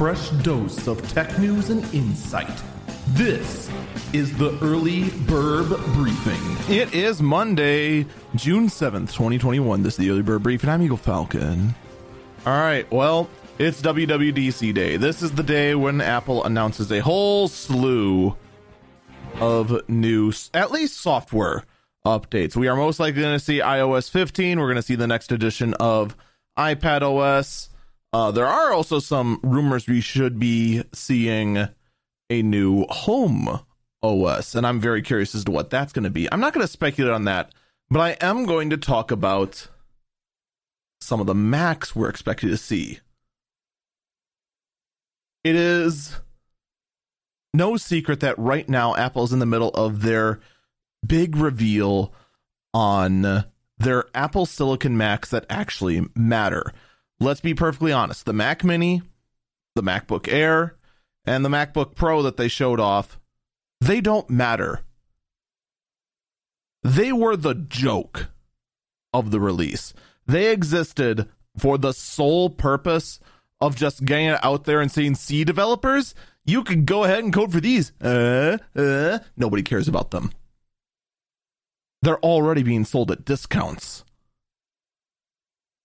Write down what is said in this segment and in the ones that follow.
fresh dose of tech news and insight. This is the Early Bird Briefing. It is Monday, June 7th, 2021. This is the Early Bird Briefing. I'm Eagle Falcon. All right, well, it's WWDC Day. This is the day when Apple announces a whole slew of new, at least software updates. We are most likely going to see iOS 15. We're going to see the next edition of iPad OS. Uh, there are also some rumors we should be seeing a new home OS, and I'm very curious as to what that's going to be. I'm not going to speculate on that, but I am going to talk about some of the Macs we're expected to see. It is no secret that right now Apple's in the middle of their big reveal on their Apple Silicon Macs that actually matter. Let's be perfectly honest the Mac Mini, the MacBook Air, and the MacBook Pro that they showed off, they don't matter. They were the joke of the release. They existed for the sole purpose of just getting it out there and saying, see, developers, you can go ahead and code for these. Uh, uh, nobody cares about them. They're already being sold at discounts.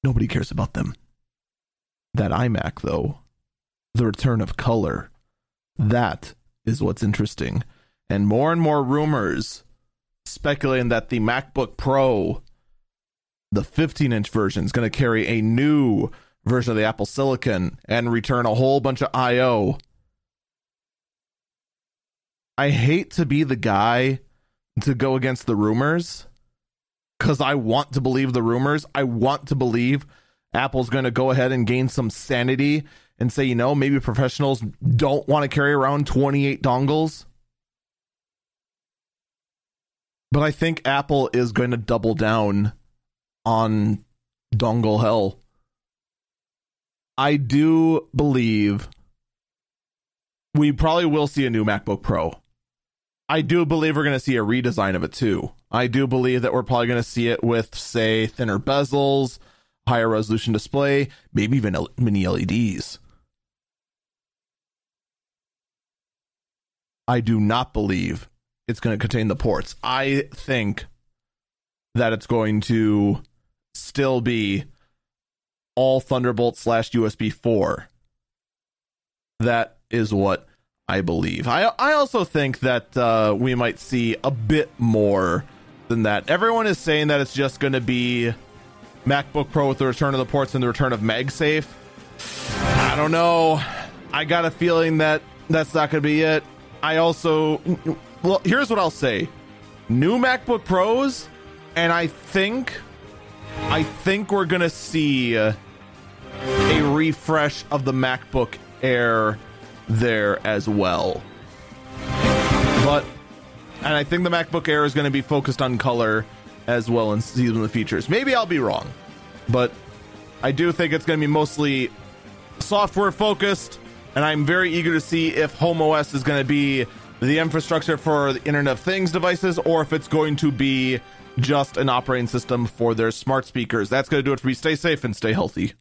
Nobody cares about them. That iMac, though, the return of color, that is what's interesting. And more and more rumors speculating that the MacBook Pro, the 15 inch version, is going to carry a new version of the Apple Silicon and return a whole bunch of I.O. I hate to be the guy to go against the rumors because I want to believe the rumors. I want to believe Apple's going to go ahead and gain some sanity and say, you know, maybe professionals don't want to carry around 28 dongles. But I think Apple is going to double down on dongle hell. I do believe we probably will see a new MacBook Pro. I do believe we're going to see a redesign of it too. I do believe that we're probably going to see it with, say, thinner bezels, higher resolution display, maybe even mini LEDs. I do not believe it's going to contain the ports. I think that it's going to still be all Thunderbolt slash USB 4. That is what I believe. I I also think that uh, we might see a bit more than that. Everyone is saying that it's just going to be MacBook Pro with the return of the ports and the return of MagSafe. I don't know. I got a feeling that that's not going to be it. I also, well, here's what I'll say: new MacBook Pros, and I think, I think we're going to see a refresh of the MacBook Air there as well. But and I think the MacBook Air is going to be focused on color as well and see some of the features. Maybe I'll be wrong, but I do think it's going to be mostly software focused, and I'm very eager to see if Home OS is going to be the infrastructure for the Internet of Things devices or if it's going to be just an operating system for their smart speakers. That's going to do it for me. Stay safe and stay healthy.